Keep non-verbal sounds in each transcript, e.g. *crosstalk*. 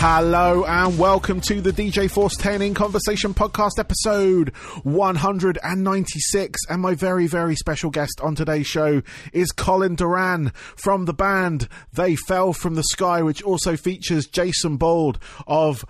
Hello and welcome to the DJ Force 10 in Conversation podcast episode 196. And my very, very special guest on today's show is Colin Doran from the band They Fell from the Sky, which also features Jason Bowld of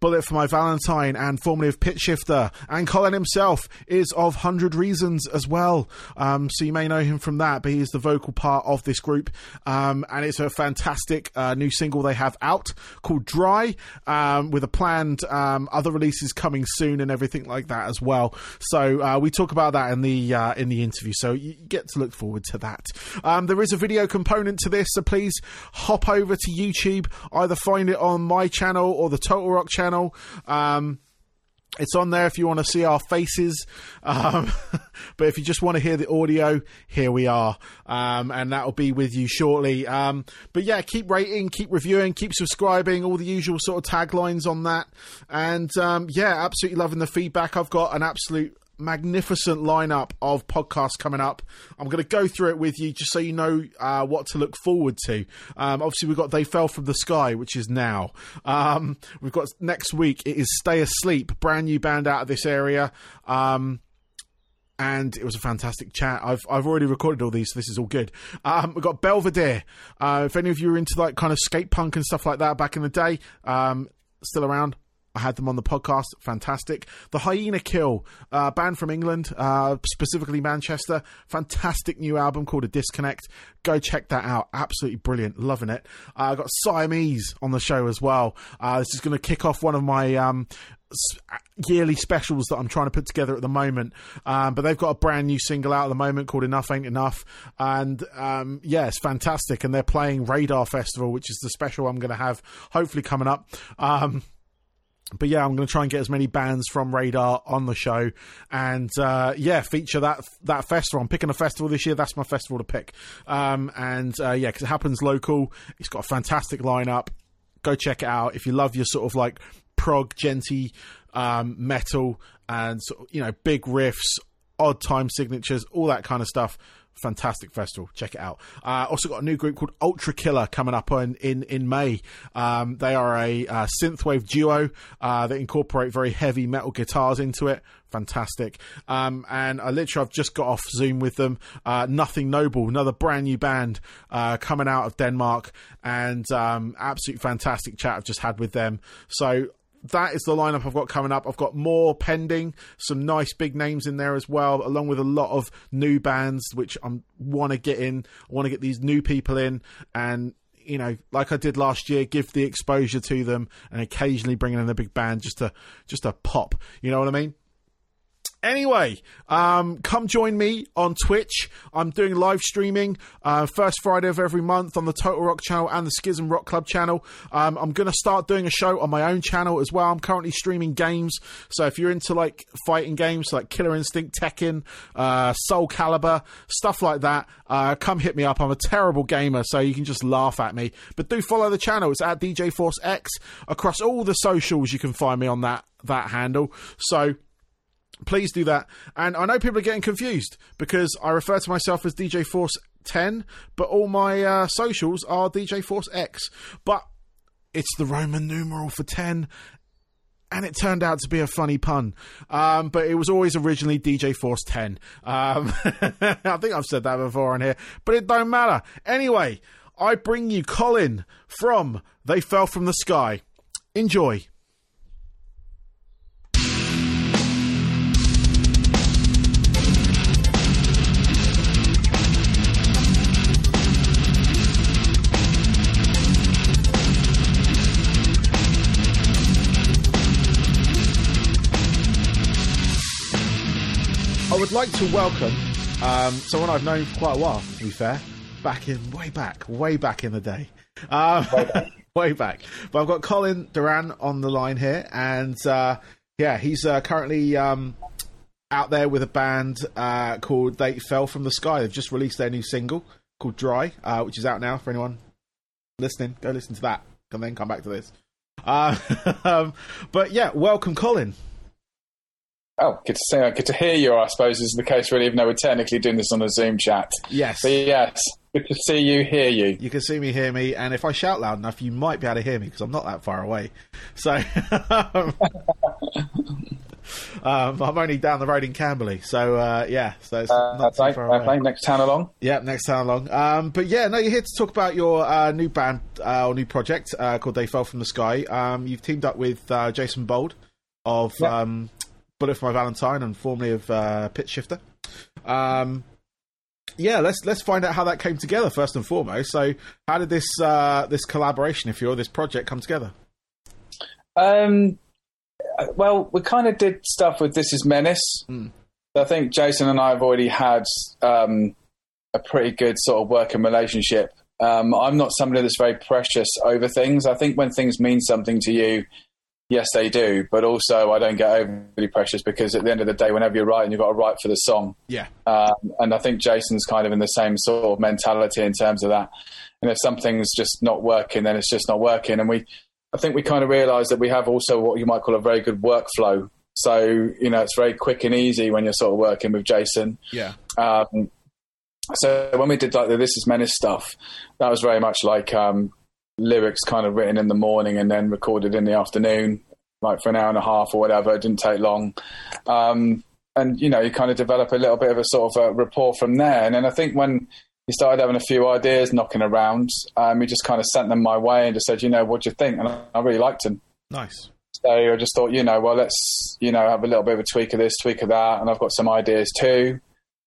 Bullet for My Valentine and formerly of Pitchshifter. And Colin himself is of 100 Reasons as well. Um, so you may know him from that, but he is the vocal part of this group. Um, and it's a fantastic uh, new single they have out called Dry, um, with a planned um, other releases coming soon and everything like that as well. So uh, we talk about that in the uh, in the interview. So you get to look forward to that. Um, there is a video component to this, so please hop over to YouTube. Either find it on my channel or the Total Rock channel. Um, it's on there if you want to see our faces. Um, *laughs* but if you just want to hear the audio, here we are. Um, and that'll be with you shortly. Um, but yeah, keep rating, keep reviewing, keep subscribing, all the usual sort of taglines on that. And um, yeah, absolutely loving the feedback. I've got an absolute magnificent lineup of podcasts coming up. I'm going to go through it with you just so you know uh, what to look forward to. Um, obviously, we've got They Fell from the Sky, which is now. Um, we've got next week, it is Stay Asleep, brand new band out of this area. Um, and it was a fantastic chat. I've I've already recorded all these, so this is all good. Um, we've got Belvedere. Uh, if any of you are into like kind of skate punk and stuff like that back in the day, um, still around, I had them on the podcast. Fantastic. The Hyena Kill, uh, band from England, uh, specifically Manchester. Fantastic new album called A Disconnect. Go check that out. Absolutely brilliant. Loving it. Uh, I got Siamese on the show as well. Uh, this is going to kick off one of my um, yearly specials that I'm trying to put together at the moment. Um, but they've got a brand new single out at the moment called Enough Ain't Enough. And um, yeah, it's fantastic. And they're playing Radar Festival, which is the special I'm going to have hopefully coming up. Um, but yeah, I'm going to try and get as many bands from Radar on the show, and uh, yeah, feature that that festival. I'm picking a festival this year. That's my festival to pick, um, and uh, yeah, because it happens local. It's got a fantastic lineup. Go check it out if you love your sort of like prog, djenty um, metal, and you know big riffs, odd time signatures, all that kind of stuff fantastic festival. Check it out. Uh, also got a new group called Ultra Killer coming up in in, in May. Um, they are a uh, synthwave duo uh, that incorporate very heavy metal guitars into it. Fantastic. Um, and I literally I've just got off Zoom with them. Uh, Nothing Noble, another brand new band uh, coming out of Denmark, and um, absolute fantastic chat I've just had with them. So that is the lineup I've got coming up. I've got more pending, some nice big names in there as well, along with a lot of new bands which I want to get in. I want to get these new people in, and you know, like I did last year, give the exposure to them, and occasionally bring in a big band just to just to pop. You know what I mean? Anyway, um, come join me on Twitch. I'm doing live streaming uh, first Friday of every month on the Total Rock channel and the Schism Rock Club channel. Um, I'm going to start doing a show on my own channel as well. I'm currently streaming games, so if you're into like fighting games like Killer Instinct, Tekken, uh, Soul Calibur, stuff like that, uh, come hit me up. I'm a terrible gamer, so you can just laugh at me. But do follow the channel. It's at DJ Force X across all the socials. You can find me on that that handle. So please do that. And I know people are getting confused because I refer to myself as DJ Force 10, but all my uh, socials are DJ Force X. But it's the Roman numeral for 10. And it turned out to be a funny pun. Um, but it was always originally DJ Force 10. Um, *laughs* I think I've said that before on here, but it don't matter. Anyway, I bring you Colin from They Fell from the Sky. Enjoy. Would like to welcome um, someone I've known for quite a while, to be fair. Back in, way back, way back in the day. Um, way, back. *laughs* way, back. But I've got Colin Doran on the line here, and uh, yeah, he's uh, currently um, out there with a band uh, called They Fell from the Sky. They've just released their new single called Dry, uh, which is out now for anyone listening. Go listen to that, and then come back to this. Uh, *laughs* um, but yeah, welcome, Colin. Oh, good to see. Good to hear you, I suppose, is the case, really, even though we're technically doing this on a Zoom chat. Yes. But yes, Good to see you, hear you. You can see me, hear me, and if I shout loud enough, you might be able to hear me because I'm not that far away. So um, *laughs* um, I'm only down the road in Camberley, so uh, yeah, so it's Uh, not too far away. next town along. Yep, next town along. Um, but yeah, no, you're here to talk about your uh, new band uh, or new project uh, called They Fell from the Sky. Um, you've teamed up with uh, Jason Bowld of Yep. Bullet for My Valentine and formerly of uh, Pitchshifter. Um, yeah, let's let's find out how that came together first and foremost. So, how did this uh, this collaboration, if you will, this project come together? Um, well, we kind of did stuff with This Is Menace. Mm. I think Jason and I have already had um, a pretty good sort of working relationship. Um, I'm not somebody that's very precious over things. I think when things mean something to you, yes, they do. But also, I don't get overly precious because at the end of the day, whenever you're writing, you've got to write for the song. Yeah, Um, and I think Jason's kind of in the same sort of mentality in terms of that. And if something's just not working, then it's just not working. And we, I think we kind of realised that we have also what you might call a very good workflow. So you know, it's very quick and easy when you're sort of working with Jason. yeah, Um, so when we did like the This Is Menace stuff, that was very much like um, lyrics kind of written in the morning and then recorded in the afternoon, like for an hour and a half or whatever. It didn't take long. Um, and, you know, you kind of develop a little bit of a sort of a rapport from there. And then I think when he started having a few ideas knocking around, um, he just kind of sent them my way and just said, you know, what do you think? And I, I really liked them. nice. So I just thought, you know, well, let's, you know, have a little bit of a tweak of this, tweak of that. And I've got some ideas too.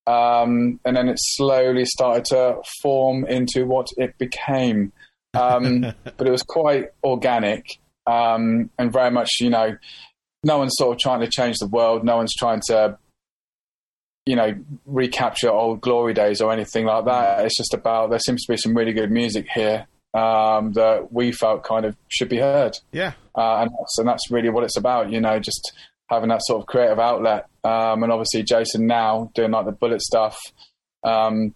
Um, and then it slowly started to form into what it became. Um, *laughs* but it was quite organic um, and very much, you know, no one's sort of trying to change the world. No one's trying to, you know, recapture old glory days or anything like that. It's just about, there seems to be some really good music here um, that we felt kind of should be heard Yeah, uh, and, that's, and that's really what it's about. You know, just having that sort of creative outlet. Um, and obviously, Jason now doing like the bullet stuff. Um,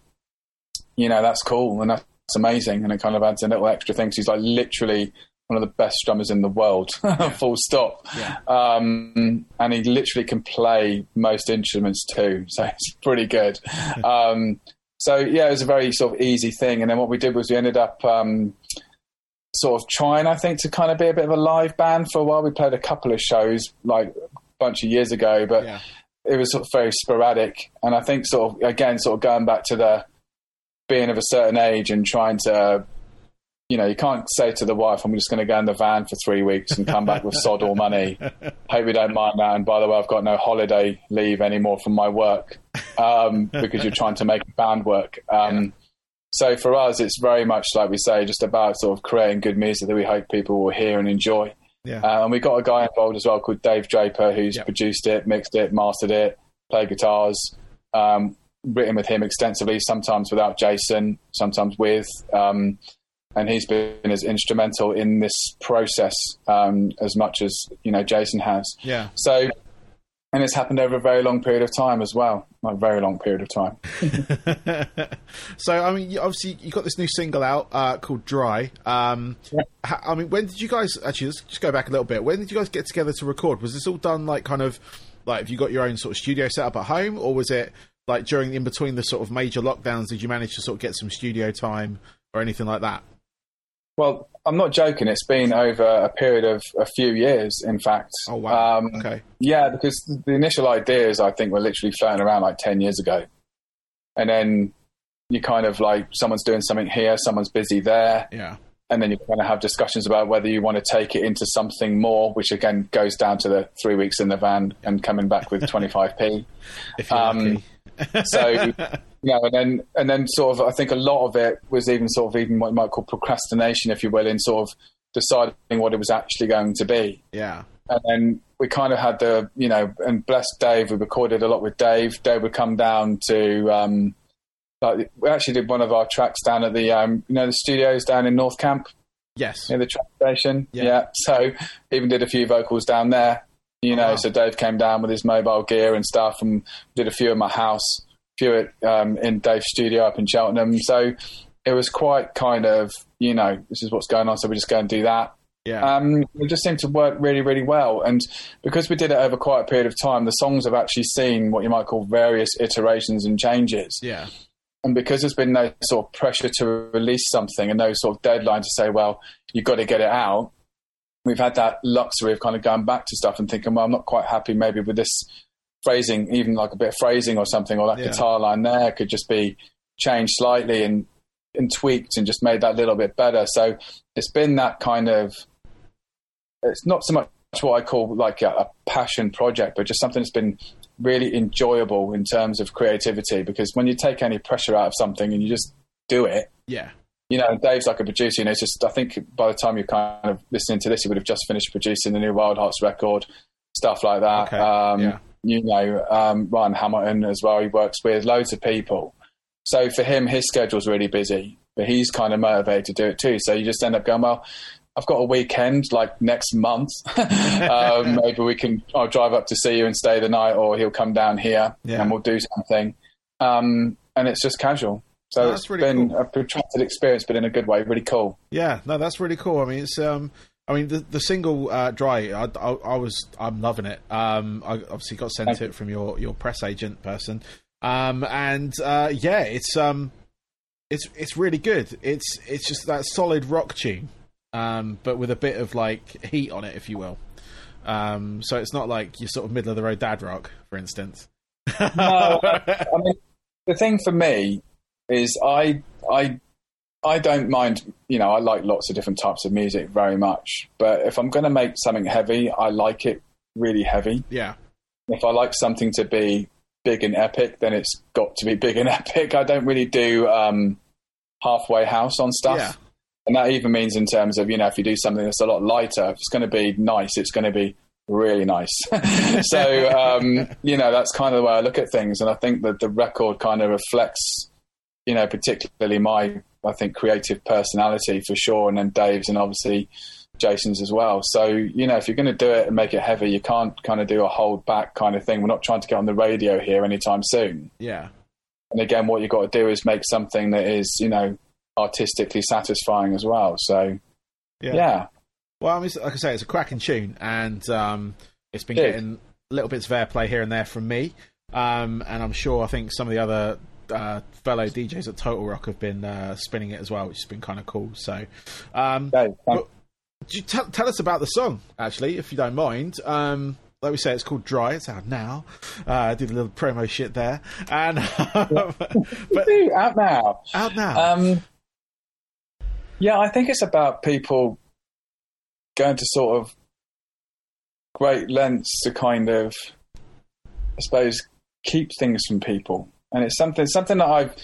you know, that's cool and that's amazing, and it kind of adds a little extra thing. 'cause he's like literally one of the best drummers in the world, *laughs* full stop. Yeah. Um, and he literally can play most instruments too, so *laughs* it's pretty good. *laughs* um, so yeah, it was a very sort of easy thing. And then what we did was we ended up um, sort of trying, I think, to kind of be a bit of a live band for a while. We played a couple of shows like a bunch of years ago, but yeah, it was sort of very sporadic. And I think sort of again, sort of going back to the being of a certain age and trying to, you know, you can't say to the wife, "I'm just going to go in the van for three weeks and come back with sod all money." *laughs* Hope you don't mind that. And by the way, I've got no holiday leave anymore from my work um, *laughs* because you're trying to make a band work. Um, So for us, it's very much like we say, just about sort of creating good music that we hope people will hear and enjoy. yeah. Uh, and we got a guy involved as well called Dave Draper, who's Yep. produced it, mixed it, mastered it, played guitars, um, written with him extensively, sometimes without Jason, sometimes with. Um, and he's been as instrumental in this process um, as much as you know Jason has. yeah. So, and it's happened over a very long period of time as well, like a very long period of time. *laughs* so I mean, obviously you got this new single out uh, called "Dry." Um, Yeah. I mean, when did you guys actually? Let's just go back a little bit. When did you guys get together to record? Was this all done like kind of like have you got your own sort of studio set up at home, or was it like during in between the sort of major lockdowns? Did you manage to sort of get some studio time or anything like that? Well, I'm not joking. It's been over a period of a few years, in fact. Oh wow! Um, okay, Yeah, because the initial ideas, I think, were literally floating around like 10 years ago. And then you kind of like, someone's doing something here, someone's busy there. yeah, And then you kind of have discussions about whether you want to take it into something more, which again goes down to the three weeks in the van and coming back with *laughs* 25p. if you're Um, lucky. So, you know, and then, and then sort of, I think a lot of it was even sort of even what you might call procrastination, if you will, in sort of deciding what it was actually going to be. Yeah, and then we kind of had the you know and bless Dave we recorded a lot with Dave. Dave would come down to um like we actually did one of our tracks down at the um you know the studios down in North Camp? Yes, In the train station? Yeah. so even did a few vocals down there you know wow. so Dave came down with his mobile gear and stuff and did a few at my house a few at, um, in Dave's studio up in Cheltenham so it was quite kind of you know this is what's going on so we just go and do that yeah, um, it just seemed to work really, really well. And because we did it over quite a period of time, the songs have actually seen what you might call various iterations and changes. yeah, And because there's been no sort of pressure to release something and no sort of deadline to say, well, you've got to get it out, we've had that luxury of kind of going back to stuff and thinking, well, I'm not quite happy maybe with this phrasing, even like a bit of phrasing or something, or that Yeah. guitar line there could just be changed slightly and, and tweaked and just made that little bit better. So it's been that kind of, it's not so much what I call like a, a passion project, but just something that's been really enjoyable in terms of creativity. Because when you take any pressure out of something and you just do it, Yeah. You know, Dave's like a producer. You know, it's just I think by the time you're kind of listening to this, he would have just finished producing the new Wildhearts record, stuff like that. Okay, Um, yeah. You know, um, Ryan Hamilton as well. He works with loads of people, so for him, his schedule's really busy, but he's kind of motivated to do it too. So you just end up going, well. I've got a weekend like next month. *laughs* um, *laughs* maybe we can. I'll drive up to see you and stay the night, or he'll come down here Yeah. and we'll do something. Um, and it's just casual. So Oh, it's really been cool. a protracted experience, but in a good way. Really cool. Yeah, no, that's really cool. I mean, it's um, I mean, the the single uh, "Dry," I, I, I was, I'm loving it. Um, I obviously got sent Thank it from your your press agent person. Um, and uh, yeah, it's um, it's it's really good. It's it's just that solid rock tune, um, but with a bit of like heat on it, if you will. Um, so it's not like your sort of middle of the road dad rock, for instance. No, *laughs* I mean, the thing for me is I I I don't mind. You know, I like lots of different types of music very much. But if I'm going to make something heavy, I like it really heavy. yeah, If I like something to be big and epic, then it's got to be big and *laughs* epic. I don't really do um, halfway house on stuff. Yeah. And that even means in terms of, you know, if you do something that's a lot lighter, if it's going to be nice, it's going to be really nice. *laughs* so, *laughs* um, you know, that's kind of the way I look at things. And I think that the record kind of reflects, you know, particularly my, I think, creative personality for sure. And then Dave's and obviously Jason's as well. So, you know, if you're going to do it and make it heavy, you can't kind of do a hold back kind of thing. We're not trying to get on the radio here anytime soon. yeah, And again, what you've got to do is make something that is, you know, artistically satisfying as well. So, yeah. yeah. Well, I mean, like I say, it's a cracking tune, and um, it's been getting little bits of airplay here and there from me. Um, and I'm sure I think some of the other uh, fellow DJs at Total Rock have been uh, spinning it as well, which has been kind of cool. So, um, thank- you tell tell us about the song, actually, if you don't mind? Um, like we say, it's called Dry. It's out now. Uh, did a little promo shit there, and *laughs* but out now. out now. Um, yeah, I think it's about people going to sort of great lengths to kind of, I suppose, keep things from people, and it's something something that I've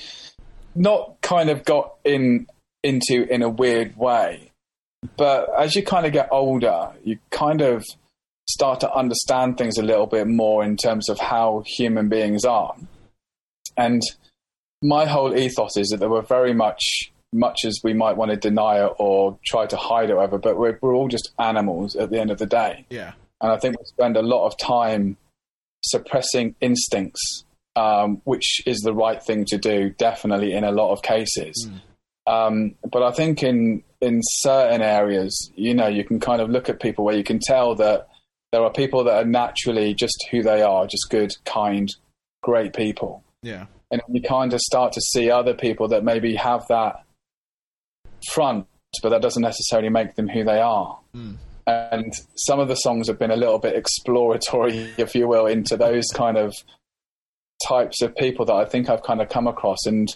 not kind of got in into in a weird way, but as you kind of get older, you kind of start to understand things a little bit more in terms of how human beings are, and my whole ethos is that there were very much much as we might want to deny it or try to hide it or whatever, but we're, we're all just animals at the end of the day. yeah, And I think we spend a lot of time suppressing instincts, um, which is the right thing to do, definitely in a lot of cases. Um, but I think in in certain areas, you know, you can kind of look at people where you can tell that there are people that are naturally just who they are, just good, kind, great people yeah, and you kind of start to see other people that maybe have that front, but that doesn't necessarily make them who they are. Mm. And some of the songs have been a little bit exploratory, *laughs* if you will, into those kind of types of people that I think I've kind of come across. And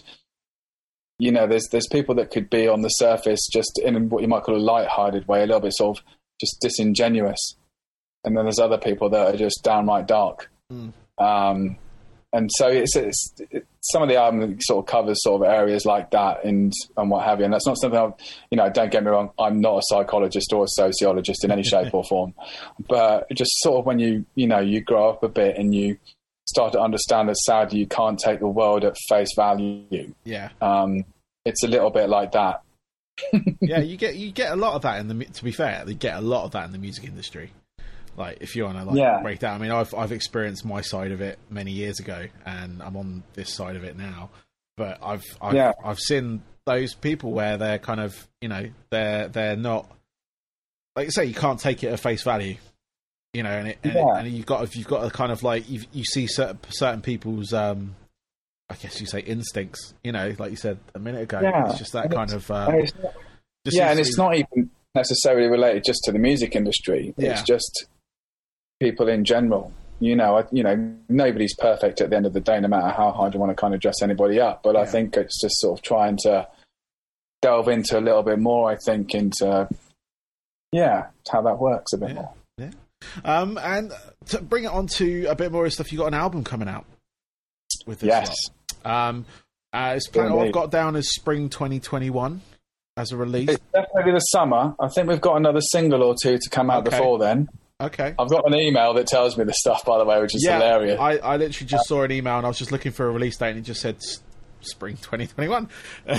you know, there's there's people that could be on the surface just in what you might call a light-hearted way, a little bit sort of just disingenuous, and then there's other people that are just downright dark. Mm. Um, and so it's, it's it, some of the album sort of covers sort of areas like that and and what have you. And that's not something I've, you know. Don't get me wrong. I'm not a psychologist or a sociologist in any shape *laughs* or form, but just sort of when you you know you grow up a bit and you start to understand that sadly you can't take the world at face value. yeah. Um, it's a little bit like that. *laughs* yeah, you get you get a lot of that in the. To be fair, they get a lot of that in the music industry. Like if you want to like Yeah. break down, I mean, I've I've experienced my side of it many years ago, and I'm on this side of it now. But I've I've, Yeah. I've seen those people where they're kind of you know they're they're not like you say you can't take it at face value, you know, and it, and, it- Yeah. and you've got you've got to kind of like you you see certain certain people's um I guess you say instincts. You know, like you said a minute ago. Yeah. It's just that And kind of. Uh, not- just yeah, and it's not even necessarily related just to the music industry. Yeah. It's just people in general. You know, I, you know, nobody's perfect at the end of the day, no matter how hard you want to kind of dress anybody up. But I think it's just sort of trying to delve into a little bit more. I think into yeah, how that works a bit Yeah. more. Um, and to bring it on to a bit more of stuff, you got an album coming out with this. Yes, lot. Um, uh, it's planned. I've got down as spring 2021 as a release. it's definitely the summer. I think we've got another single or two to come out Okay. before then. Okay. I've got an email that tells me the stuff, by the way, which is hilarious. I, I literally just saw an email and I was just looking for a release date and it just said spring 2021. *laughs* yeah,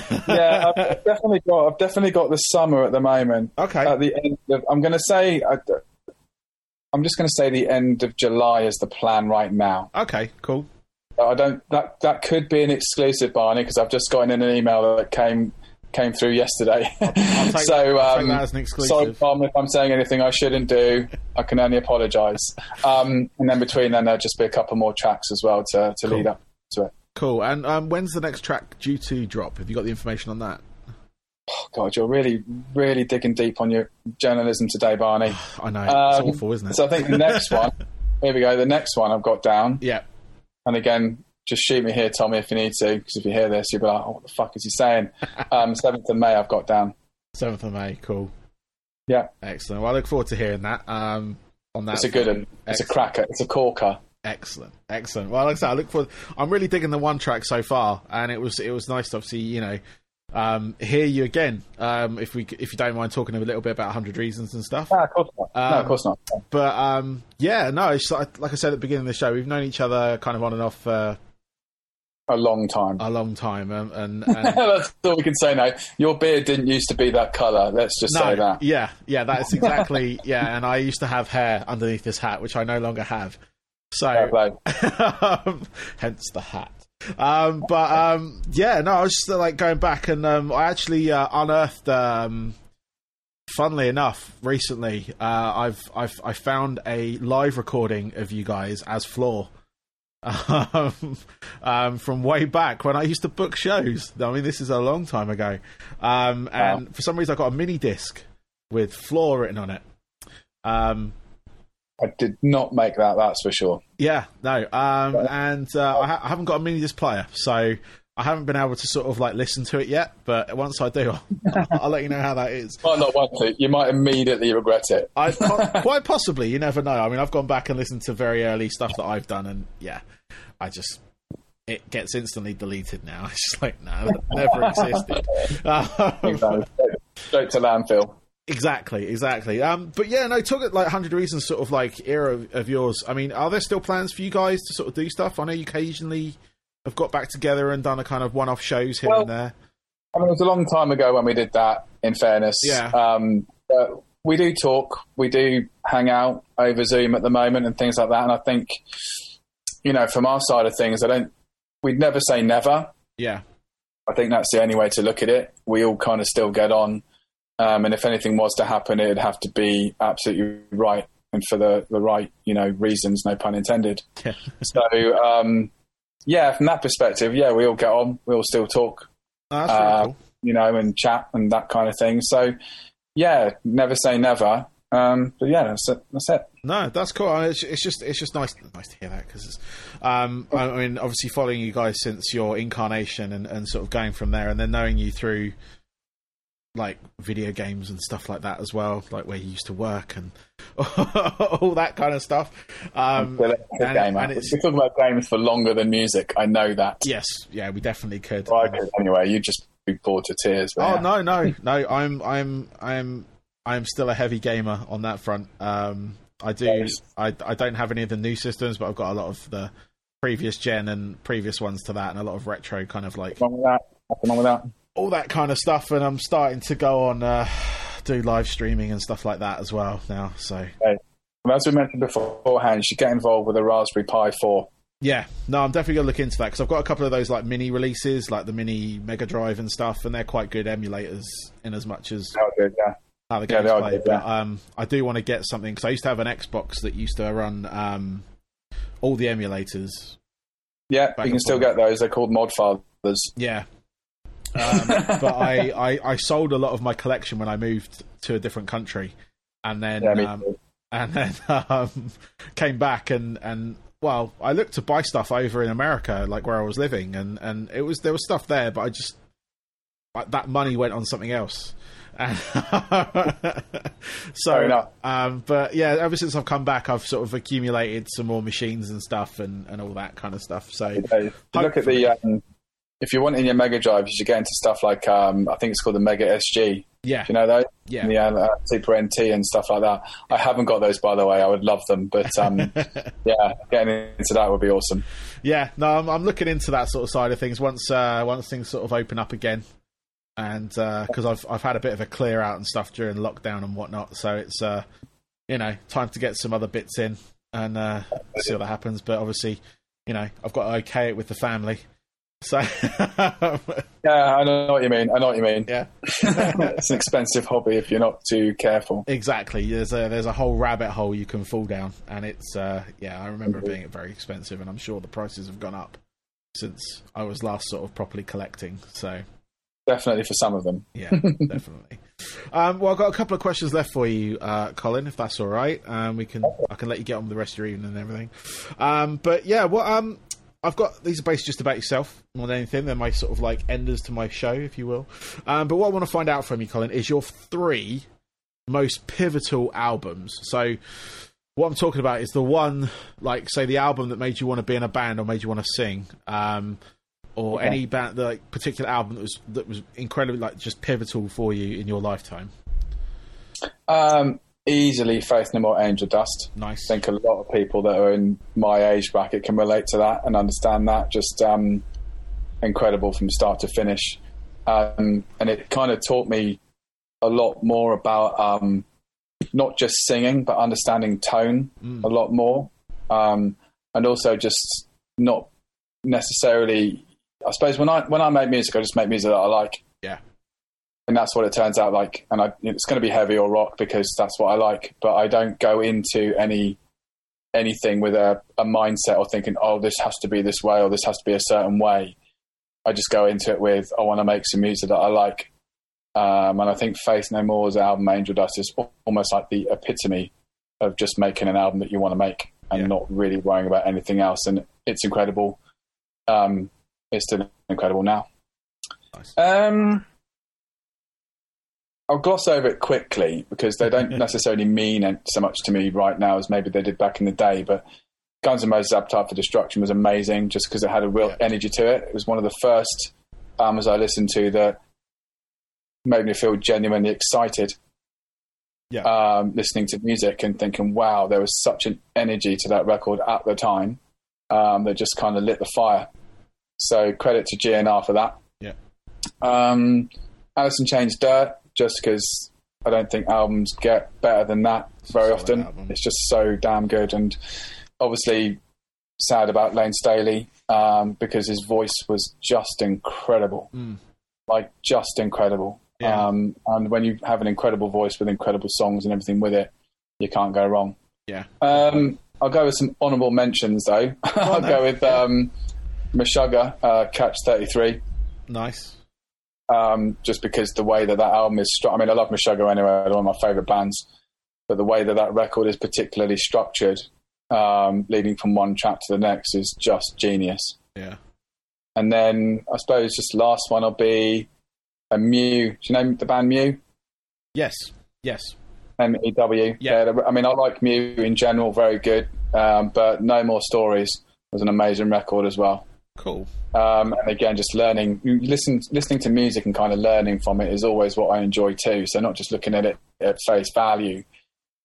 I've I've definitely got. I've definitely got the summer at the moment. okay. At the end of, I'm going to say. I, I'm just going to say the end of July is the plan right now. okay. Cool. I don't. That that could be an exclusive, Barney, because I've just gotten in an email that came came through yesterday. I'll take, *laughs* so that, I'll um, that as an exclusive. sorry, Tom, if I'm saying anything I shouldn't do. I can only apologise. Um, and then between then, there'll just be a couple more tracks as well to to Cool. lead up to it. Cool. And um, when's the next track due to drop? Have you got the information on that? God, you're really, really digging deep on your journalism today, Barney. *sighs* I know. It's Um, awful, isn't it? So I think the next *laughs* one, here we go. The next one I've got down, yeah. and again, just shoot me here, Tommy, if you need to, because if you hear this, you'll be like, "Oh, what the fuck is he saying?" *laughs* Um, Seventh of May, I've got down. 7th of May. Cool. Yeah, Excellent. Well, I look forward to hearing that. Um, on that. it's a good one. It's a cracker. It's a corker. Excellent, excellent. Well, like I said, I look forward. I'm really digging the one track so far, and it was it was nice to obviously you know um, hear you again. Um, if we if you don't mind talking a little bit about Hundred Reasons and stuff. No, of course not. no, Um, of course not. But um, yeah, no, it's like, like I said at the beginning of the show, we've known each other kind of on and off for A long time. a long time, um, and, *laughs* and That's all we can say now. Your beard didn't used to be that colour. Let's just say that. yeah, yeah, that's exactly *laughs* yeah. And I used to have hair underneath this hat, which I no longer have. So *laughs* um, hence the hat. Um, but um, yeah, no, I was just like going back, and um, I actually uh, unearthed. Um, funnily enough, recently, uh, I've I've I found a live recording of you guys as Floor. Um, *laughs* um, from way back when I used to book shows. I mean, this is a long time ago. Um, and for some reason, I got a mini disc with Floor written on it. Um, I did not make that. That's for sure. yeah, no, um, and uh, I, ha- I haven't got a mini disc player, so I haven't been able to sort of like listen to it yet. But once I do, *laughs* I'll, I'll let you know how that is. Might not want to. You might immediately regret it. I *laughs* quite possibly, you never know. I mean, I've gone back and listened to very early stuff that I've done, and yeah, I just it gets instantly deleted now. *laughs* It's just like no, that never existed. Um, straight to landfill. Exactly, exactly. Um, but yeah, no, talk like Hundred Reasons sort of like era of, of yours. I mean, are there still plans for you guys to sort of do stuff? I know you occasionally have got back together and done a kind of one-off shows here Well, and there. I mean, it was a long time ago when we did that. In fairness, Yeah. Um, we do talk. We do hang out over Zoom at the moment and things like that. And I think, you know, from our side of things, I don't. We'd never say never. Yeah, I think that's the only way to look at it. We all kind of still get on, um, and if anything was to happen, it'd have to be absolutely right and for the the right, you know, reasons. No pun intended. *laughs* yeah, So, um, yeah, from that perspective, yeah, we all get on. We all still talk Oh, that's Uh, cool. you know, and chat and that kind of thing. So, yeah, never say never. Um, but yeah, that's it. That's it. No, that's cool. It's, it's just it's just nice nice to hear that because um, I I mean, obviously following you guys since your incarnation and, and sort of going from there, and then knowing you through like video games and stuff like that as well, like where you used to work and *laughs* all that kind of stuff. Um, a and- gamer. and it's- we talk about games for longer than music. I know that. yes, yeah, we definitely could. Well, I could anyway. You'd just be bored to tears. Oh yeah. no, no, no! I'm, I'm, I'm, I'm still a heavy gamer on that front. Um, I do. Yes. I, I don't have any of the new systems, but I've got a lot of the previous gen and previous ones to that, and a lot of retro kind of like Nothing wrong with that. Nothing wrong with that. All that kind of stuff. And I'm starting to go on uh, do live streaming and stuff like that as well now. So as we mentioned beforehand, you should get involved with a Raspberry Pi 4. yeah, no, I'm definitely gonna look into that because I've got a couple of those like mini releases, like the mini Mega Drive and stuff, and they're quite good emulators in as much as How good, yeah. how the games are play. good, but yeah. um, I do want to get something because I used to have an Xbox that used to run um, all the emulators Yeah, you can still get those. They're called Mod Fathers. Yeah. Um, *laughs* but I, I, I sold a lot of my collection when I moved to a different country, and then Yeah, um, and then *laughs* um, came back and and well, I looked to buy stuff over in America, like where I was living, and and it was there was stuff there, but I just like, that money went on something else. And *laughs* so, um, but yeah, ever since I've come back, I've sort of accumulated some more machines and stuff, and, and all that kind of stuff. So, you look at the, um, if you want in your Mega Drive, you should get into stuff like um, I think it's called the Mega SG. yeah, You know those? yeah, the uh, Super NT and stuff like that. I haven't got those, by the way. I would love them, but um, *laughs* yeah, getting into that would be awesome. Yeah, no, I'm, I'm looking into that sort of side of things once uh, once things sort of open up again, and because I've I've had a bit of a clear out and stuff during lockdown and whatnot, so it's uh, you know time to get some other bits in and uh, see what happens. But obviously, you know, I've got to okay it with the family, so *laughs* Yeah, I know what you mean. I know what you mean. yeah, *laughs* it's an expensive hobby if you're not too careful. exactly. There's a there's a whole rabbit hole you can fall down, and it's uh, yeah, I remember it being very expensive, and I'm sure the prices have gone up since I was last sort of properly collecting. So. Definitely for some of them. Yeah, *laughs* definitely. Um, well, I've got a couple of questions left for you, uh, Colin, if that's all right. Um, we can I can let you get on with the rest of your evening and everything. Um, but yeah, well, um, I've got these are based just about yourself more than anything. They're my sort of like enders to my show, if you will. Um, but what I want to find out from you, Colin, is your three most pivotal albums. So. What I'm talking about is the one, like, say, the album that made you want to be in a band or made you want to sing, um, or Okay. any band, the like, particular album that was that was incredibly like just pivotal for you in your lifetime. Um, easily Faith No More Angel Dust. Nice. I think a lot of people that are in my age bracket can relate to that and understand that. Just um, incredible from start to finish. Um, and it kind of taught me a lot more about um, not just singing, but understanding tone Mm. a lot more. Um, and also just not necessarily, I suppose, when I, when I make music, I just make music that I like. Yeah. And that's what it turns out like. And I, it's going to be heavy or rock because that's what I like. But I don't go into any anything with a, a mindset or thinking, oh, this has to be this way or this has to be a certain way. I just go into it with, I want to make some music that I like. Um, and I think Faith No More's album Angel Dust is almost like the epitome of just making an album that you want to make and Yeah. not really worrying about anything else. And it's incredible. Um, it's still incredible now. Nice. Um, I'll gloss over it quickly because they don't *laughs* necessarily mean so much to me right now as maybe they did back in the day. But Guns N' Roses' Appetite for Destruction was amazing just because it had a real Yeah. energy to it. It was one of the first albums I listened to that made me feel genuinely excited. Yeah. Um, listening to music and thinking, wow, there was such an energy to that record at the time um, that just kind of lit the fire. So credit to GNR for that. Yeah. Um, Alice in Chains' Dirt, just because I don't think albums get better than that very often. album. It's just so damn good. And obviously, sad about Layne Staley um, because his voice was just incredible. Mm. Like, just incredible. Yeah. Um, and when you have an incredible voice with incredible songs and everything with it, you can't go wrong. Yeah. Um, I'll go with some honourable mentions, though. *laughs* I'll no. go with um, Meshuggah, uh, Catch 33 Nice. Um, just because the way that that album is stru- I mean, I love Meshuggah anyway, they're one of my favourite bands, but the way that that record is particularly structured, um, leading from one track to the next, is just genius. Yeah. And then I suppose just last one will be a Mew. Do you know the band Mew? Yes. Yes. M E W. Yeah. they're- I mean, I like Mew in general, very good, um, but No More Stories was an amazing record as well. Cool. Um, and again, just learning, listen, listening to music and kind of learning from it is always what I enjoy too. So not just looking at it at face value,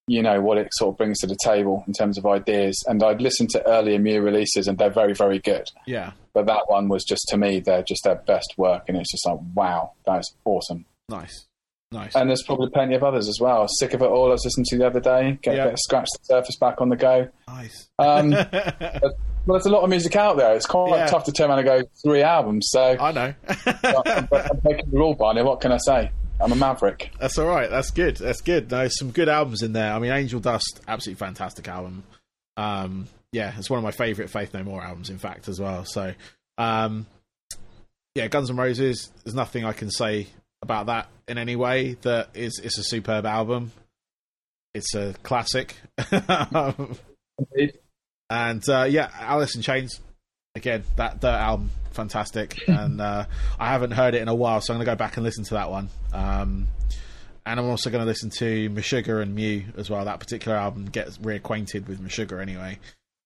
you know what it sort of brings to the table in terms of ideas. And I'd listened to earlier Mew releases, and they're very, very good. Yeah. But that one was just to me, they're just their best work, and it's just like, wow, that's awesome. Nice. Nice. And there's probably plenty of others as well. Sick of it all. I was listening to the other day. Get, Yeah. get scratch the surface back on the go. nice. Um, *laughs* well, there's a lot of music out there. It's quite Yeah. tough to turn around and go three albums. So I know. *laughs* I'm, I'm breaking the rule, Barney. What can I say? I'm a maverick. That's all right. That's good. That's good. There's some good albums in there. I mean, Angel Dust, absolutely fantastic album. Um, yeah, it's one of my favorite Faith No More albums, in fact, as well. So, um, yeah, Guns N' Roses. There's nothing I can say about that in any way. That is, it's a superb album. It's a classic. *laughs* and uh, yeah, Alice in Chains. Again, that Dirt album, fantastic. *laughs* and uh, I haven't heard it in a while, so I'm going to go back and listen to that one. Um, and I'm also going to listen to Meshuggah and Mew as well. That particular album gets reacquainted with Meshuggah anyway.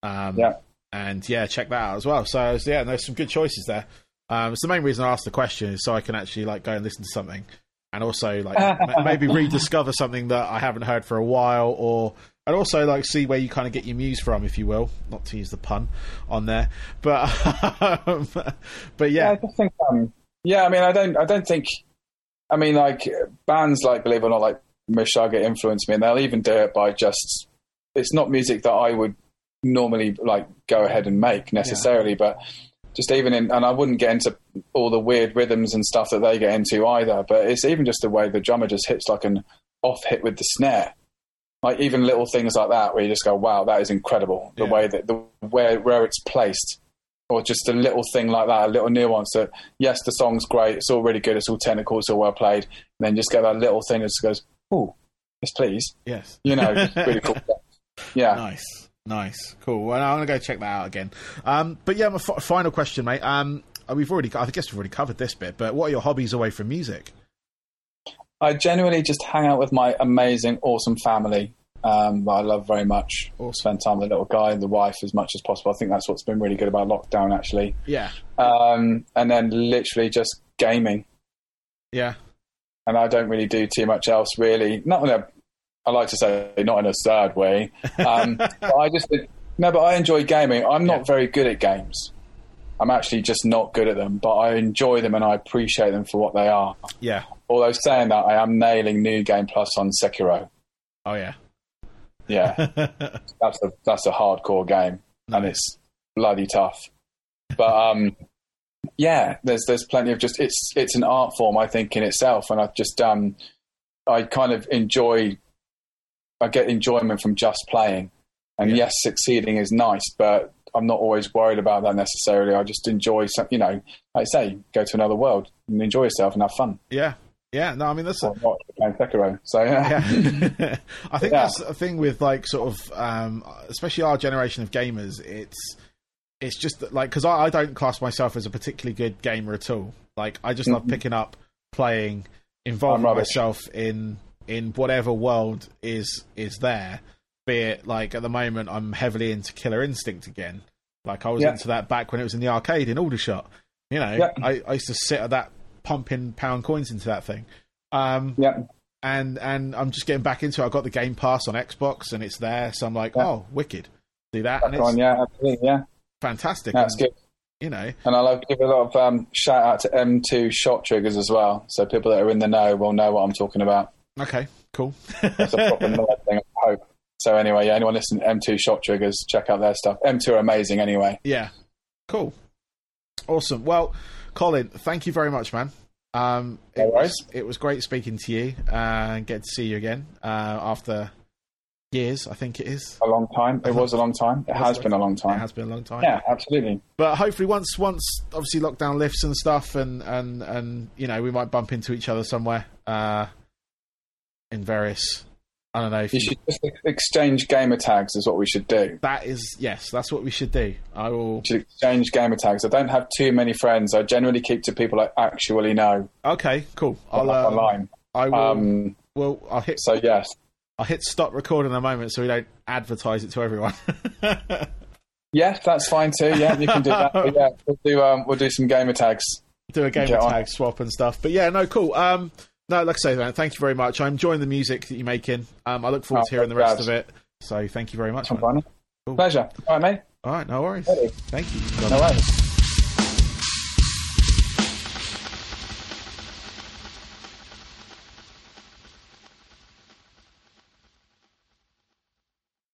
Um, yeah. And yeah, check that out as well. So yeah, there's some good choices there. Um, it's the main reason I asked the question is so I can actually like go and listen to something, and also like maybe rediscover something that I haven't heard for a while, or and also like see where you kind of get your muse from, if you will, not to use the pun on there, but um, but yeah. yeah, I just think um, yeah, I mean, I don't, I don't think, I mean, like bands like Believe it or not, like Meshuggah influence me, and they'll even do it by just. It's not music that I would normally like go ahead and make necessarily, yeah. but just even in, and I wouldn't get into all the weird rhythms and stuff that they get into either. But it's even just the way the drummer just hits like an off hit with the snare, like even little things like that where you just go, "Wow, that is incredible!" The yeah. way that the where where it's placed, or just a little thing like that, a little nuance that yes, the song's great, it's all really good, it's all technical, it's all well played, and then just get that little thing that just goes, "Oh, yes, please," yes, you know, really *laughs* cool. Yeah, nice. Nice, cool. Well, I'm gonna go check that out again. Um, but yeah, my f- final question, mate. Um, we've already, I guess we've already covered this bit, but what are your hobbies away from music? I generally just hang out with my amazing, awesome family. Um, I love very much. Awesome. Spend time with the little guy and the wife as much as possible. I think that's what's been really good about lockdown, actually. Yeah. Um, and then literally just gaming. Yeah. And I don't really do too much else, really. Not in a I like to say not in a sad way. Um, *laughs* but I just no, but I enjoy gaming. I'm not yeah. very good at games. I'm actually just not good at them, but I enjoy them and I appreciate them for what they are. Yeah. Although saying that, I am nailing New Game Plus on Sekiro. Oh yeah. Yeah. *laughs* that's a that's a hardcore game, nice. and it's bloody tough. But um, yeah, there's there's plenty of just it's it's an art form I think in itself, and I've just um, I kind of enjoy I get enjoyment from just playing. And yeah. yes, succeeding is nice, but I'm not always worried about that necessarily. I just enjoy some, you know, like I say, go to another world and enjoy yourself and have fun. Yeah. Yeah, no, I mean that's a... Sekiro, so yeah. yeah. *laughs* I think yeah. that's a thing with like sort of, um, especially our generation of gamers. It's it's just that, like because I, I, don't class myself as a particularly good gamer at all. Like I just love mm-hmm. picking up, playing, involving myself in in whatever world is is there. Be it like at the moment, I'm heavily into Killer Instinct again. Like I was yeah. into that back when it was in the arcade in Aldershot. You know, yeah. I, I used to sit at that pumping pound coins into that thing. Um, yeah. And and I'm just getting back into it. I got the Game Pass on Xbox and it's there, so I'm like, yeah. oh, wicked, do that. and it's on, yeah, absolutely, yeah, fantastic. That's and, good. You know, and I love give a lot of um, shout out to M2 shot triggers as well, so people that are in the know will know what I'm talking about. Okay, cool. That's a proper *laughs* nerd thing, I hope. So anyway, yeah, anyone listening M2 shot triggers, check out their stuff. M2 are amazing anyway. Yeah. Cool. Awesome. Well, Colin, thank you very much, man. Um, it, no was, it was great speaking to you uh, and get to see you again uh, after years, I think it is. A long time. It was a long time. It, it has been a long time. It has been a long time. Yeah, absolutely. But hopefully, once once obviously lockdown lifts and stuff, and and and you know we might bump into each other somewhere. Uh, in various. I don't know. If you, you should just exchange gamer tags is what we should do. That is yes, that's what we should do. I will we should exchange gamer tags. I don't have too many friends. I generally keep to people I actually know. Okay, cool. I'll um, online. I will. Um, well, I'll hit. So yes, I'll hit stop recording in a moment so we don't advertise it to everyone. *laughs* yeah, that's fine too. Yeah, you can do that. *laughs* But yeah, we'll do. Um, we'll do some gamer tags. Do a gamer tag on. swap and stuff. But yeah, no, cool. Um, no, like I say, man, thank you very much. I'm enjoying the music that you're making. Um, I look forward oh, to hearing the rest of it. So thank you very much. Cool. Pleasure. All right, mate. All right, no worries. Ready. Thank you. No worries.